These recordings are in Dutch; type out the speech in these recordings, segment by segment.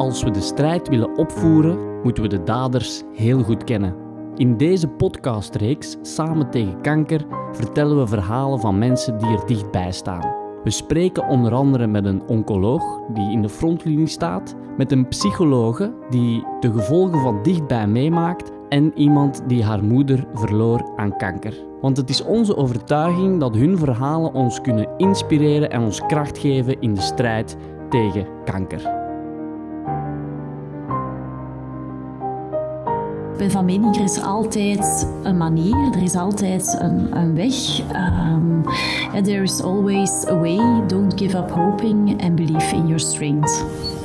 Als we de strijd willen opvoeren, moeten we de daders heel goed kennen. In deze podcastreeks Samen tegen kanker vertellen we verhalen van mensen die er dichtbij staan. We spreken onder andere met een oncoloog die in de frontlinie staat, met een psychologe die de gevolgen van dichtbij meemaakt en iemand die haar moeder verloor aan kanker. Want het is onze overtuiging dat hun verhalen ons kunnen inspireren en ons kracht geven in de strijd tegen kanker. Ben van mening, er is altijd een manier, er is altijd een, een weg. Um, there is always a way. Don't give up hoping and believe in your strength.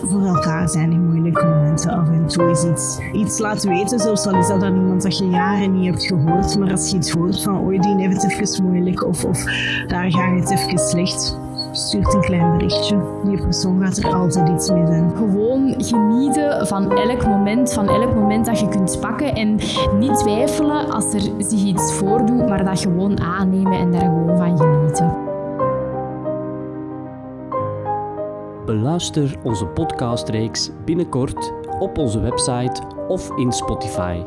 Voor elkaar zijn in moeilijke momenten af en toe is iets, iets laten weten. Al is dat dan iemand dat je jaren niet hebt gehoord. Maar als je iets hoort van, oei, die heeft het even moeilijk. Of, of daar gaat het even slecht stuurt een klein berichtje. Die persoon gaat er altijd iets mee zijn. Gewoon genieten van elk moment, van elk moment dat je kunt pakken. En niet twijfelen als er zich iets voordoet, maar dat gewoon aannemen en daar gewoon van genieten. Beluister onze podcastreeks binnenkort op onze website of in Spotify.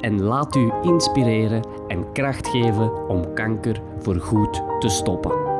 En laat u inspireren en kracht geven om kanker voor goed te stoppen.